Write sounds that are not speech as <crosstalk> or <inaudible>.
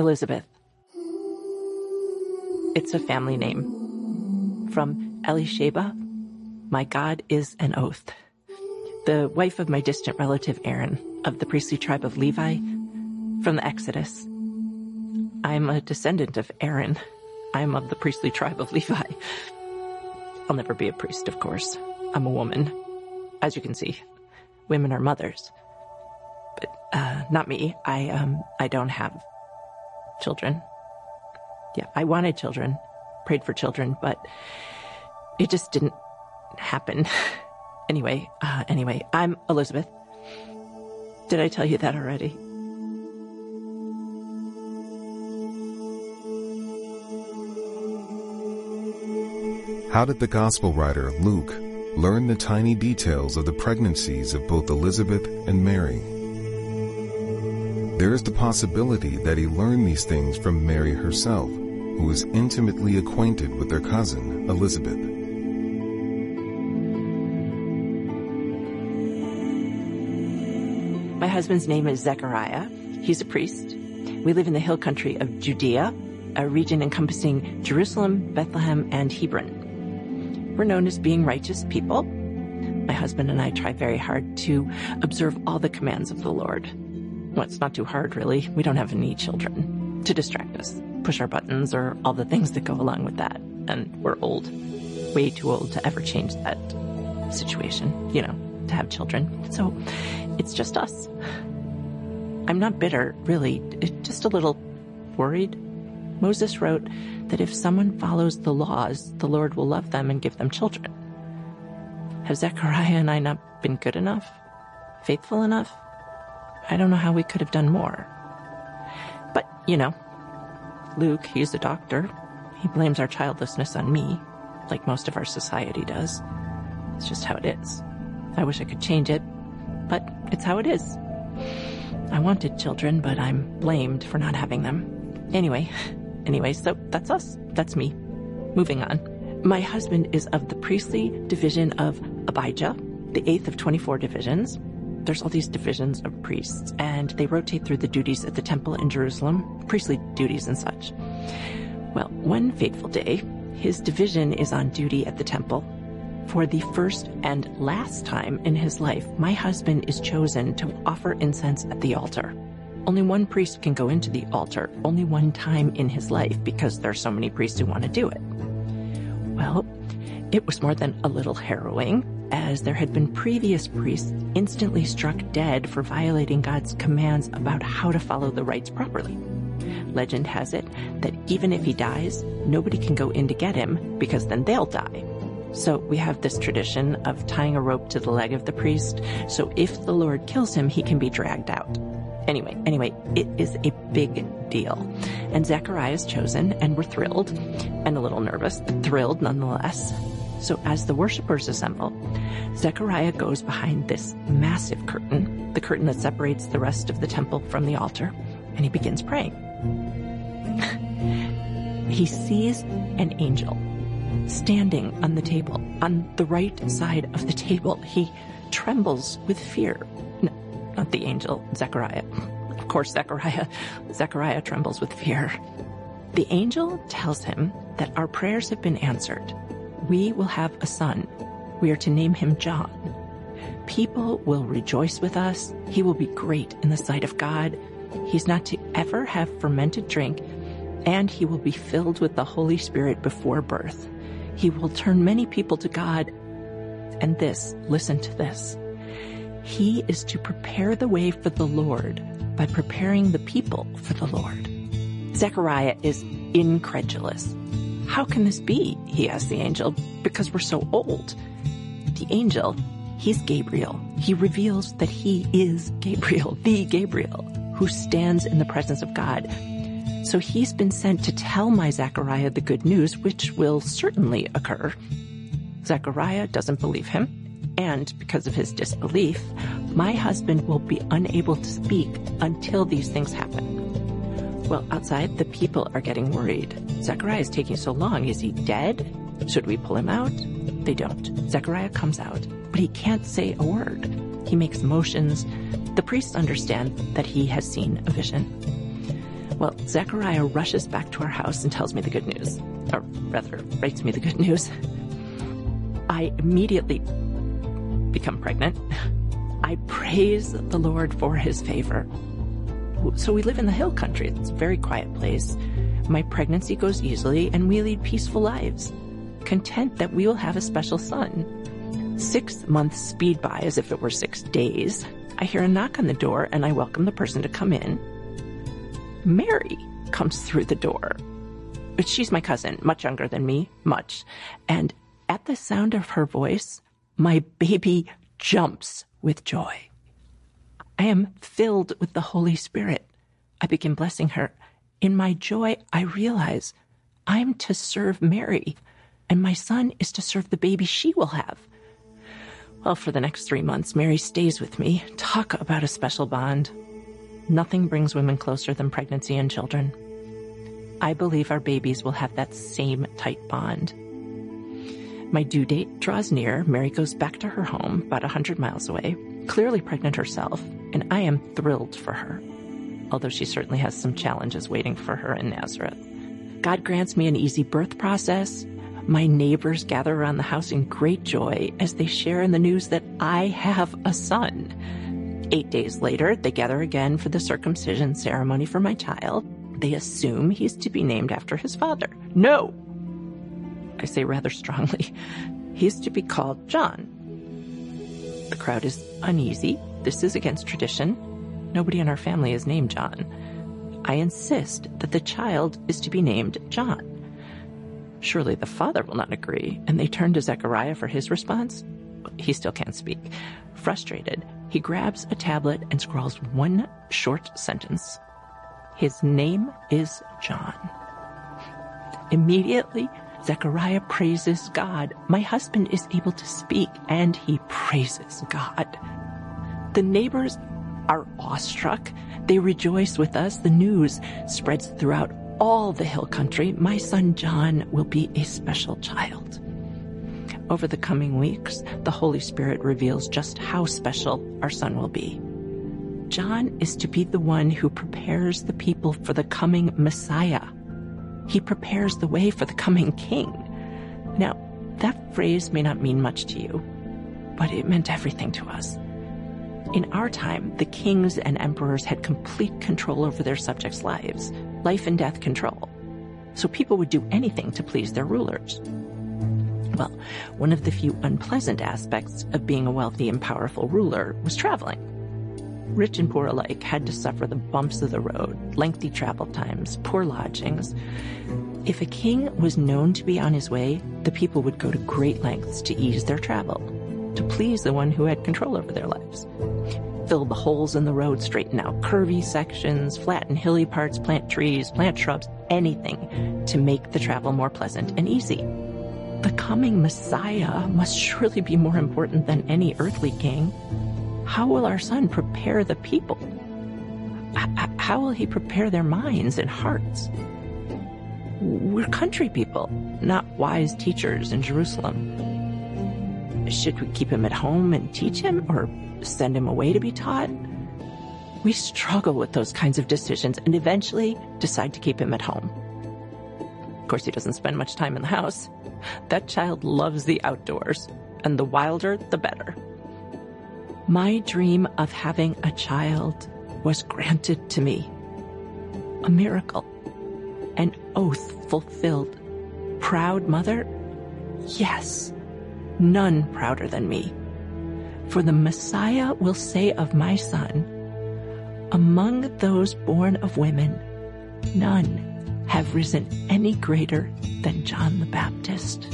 Elizabeth. It's a family name. From Elisheba, my God is an oath. The wife of my distant relative Aaron of the priestly tribe of Levi from the Exodus. I'm a descendant of Aaron. I'm of the priestly tribe of Levi. I'll never be a priest, of course. I'm a woman. As you can see, women are mothers. But, uh, not me. I, um, I don't have children. Yeah, I wanted children, prayed for children, but it just didn't happen. <laughs> anyway, uh, anyway, I'm Elizabeth. Did I tell you that already? How did the gospel writer Luke learn the tiny details of the pregnancies of both Elizabeth and Mary? There is the possibility that he learned these things from Mary herself, who was intimately acquainted with their cousin, Elizabeth. My husband's name is Zechariah. He's a priest. We live in the hill country of Judea, a region encompassing Jerusalem, Bethlehem, and Hebron. We're known as being righteous people. My husband and I try very hard to observe all the commands of the Lord. Well, it's not too hard, really. We don't have any children to distract us, push our buttons, or all the things that go along with that. And we're old, way too old to ever change that situation, you know, to have children. So it's just us. I'm not bitter, really, just a little worried. Moses wrote that if someone follows the laws, the Lord will love them and give them children. Have Zechariah and I not been good enough? Faithful enough? I don't know how we could have done more. But, you know, Luke, he's a doctor. He blames our childlessness on me, like most of our society does. It's just how it is. I wish I could change it, but it's how it is. I wanted children, but I'm blamed for not having them. Anyway, <laughs> Anyway, so that's us. That's me. Moving on. My husband is of the priestly division of Abijah, the eighth of 24 divisions. There's all these divisions of priests, and they rotate through the duties at the temple in Jerusalem, priestly duties and such. Well, one fateful day, his division is on duty at the temple. For the first and last time in his life, my husband is chosen to offer incense at the altar. Only one priest can go into the altar, only one time in his life, because there are so many priests who want to do it. Well, it was more than a little harrowing, as there had been previous priests instantly struck dead for violating God's commands about how to follow the rites properly. Legend has it that even if he dies, nobody can go in to get him because then they'll die. So we have this tradition of tying a rope to the leg of the priest, so if the Lord kills him, he can be dragged out. Anyway, anyway, it is a big deal. And Zechariah is chosen, and we're thrilled and a little nervous, but thrilled nonetheless. So as the worshippers assemble, Zechariah goes behind this massive curtain, the curtain that separates the rest of the temple from the altar, and he begins praying. <laughs> he sees an angel standing on the table, on the right side of the table. He trembles with fear not the angel, Zechariah. Of course, Zechariah, Zechariah trembles with fear. The angel tells him that our prayers have been answered. We will have a son. We are to name him John. People will rejoice with us. He will be great in the sight of God. He's not to ever have fermented drink, and he will be filled with the Holy Spirit before birth. He will turn many people to God. And this, listen to this. He is to prepare the way for the Lord by preparing the people for the Lord. Zechariah is incredulous. How can this be? He asks the angel, because we're so old. The angel, he's Gabriel. He reveals that he is Gabriel, the Gabriel, who stands in the presence of God. So he's been sent to tell my Zechariah the good news, which will certainly occur. Zechariah doesn't believe him and because of his disbelief, my husband will be unable to speak until these things happen. Well, outside, the people are getting worried. Zechariah is taking so long. Is he dead? Should we pull him out? They don't. Zechariah comes out, but he can't say a word. He makes motions. The priests understand that he has seen a vision. Well, Zechariah rushes back to our house and tells me the good news, or rather, writes me the good news. I immediately become pregnant. I praise the Lord for his favor. So we live in the hill country. It's a very quiet place. My pregnancy goes easily and we lead peaceful lives, content that we will have a special son. Six months speed by as if it were six days. I hear a knock on the door and I welcome the person to come in. Mary comes through the door. She's my cousin, much younger than me, much. And at the sound of her voice, my baby jumps with joy. I am filled with the Holy Spirit. I begin blessing her. In my joy, I realize I'm to serve Mary, and my son is to serve the baby she will have. Well, for the next three months, Mary stays with me. Talk about a special bond. Nothing brings women closer than pregnancy and children. I believe our babies will have that same tight bond. My due date draws near. Mary goes back to her home, about a hundred miles away, clearly pregnant herself, and I am thrilled for her, although she certainly has some challenges waiting for her in Nazareth. God grants me an easy birth process. My neighbors gather around the house in great joy as they share in the news that I have a son. Eight days later, they gather again for the circumcision ceremony for my child. They assume he's to be named after his father. No, I say rather strongly, <laughs> He's to be called John. The crowd is uneasy. This is against tradition. Nobody in our family is named John. I insist that the child is to be named John. Surely the father will not agree, and they turn to Zechariah for his response. He still can't speak. Frustrated, he grabs a tablet and scrawls one short sentence. His name is John. Immediately, Zechariah praises God. My husband is able to speak and he praises God. The neighbors are awestruck. They rejoice with us. The news spreads throughout all the hill country. My son John will be a special child. Over the coming weeks, the Holy Spirit reveals just how special our son will be. John is to be the one who prepares the people for the coming Messiah he prepares the way for the coming king. Now, that phrase may not mean much to you, but it meant everything to us. In our time, the kings and emperors had complete control over their subjects' lives, life and death control. So people would do anything to please their rulers. Well, one of the few unpleasant aspects of being a wealthy and powerful ruler was traveling. Rich and poor alike had to suffer the bumps of the road, lengthy travel times, poor lodgings. If a king was known to be on his way, the people would go to great lengths to ease their travel, to please the one who had control over their lives. Fill the holes in the road, straighten out curvy sections, flatten hilly parts, plant trees, plant shrubs, anything to make the travel more pleasant and easy. The coming Messiah must surely be more important than any earthly king. How will our son prepare the people? How will he prepare their minds and hearts? We're country people, not wise teachers in Jerusalem. Should we keep him at home and teach him or send him away to be taught? We struggle with those kinds of decisions and eventually decide to keep him at home. Of course, he doesn't spend much time in the house. That child loves the outdoors, and the wilder, the better. My dream of having a child was granted to me. A miracle. An oath fulfilled. Proud mother? Yes. None prouder than me. For the Messiah will say of my son, among those born of women, none have risen any greater than John the Baptist.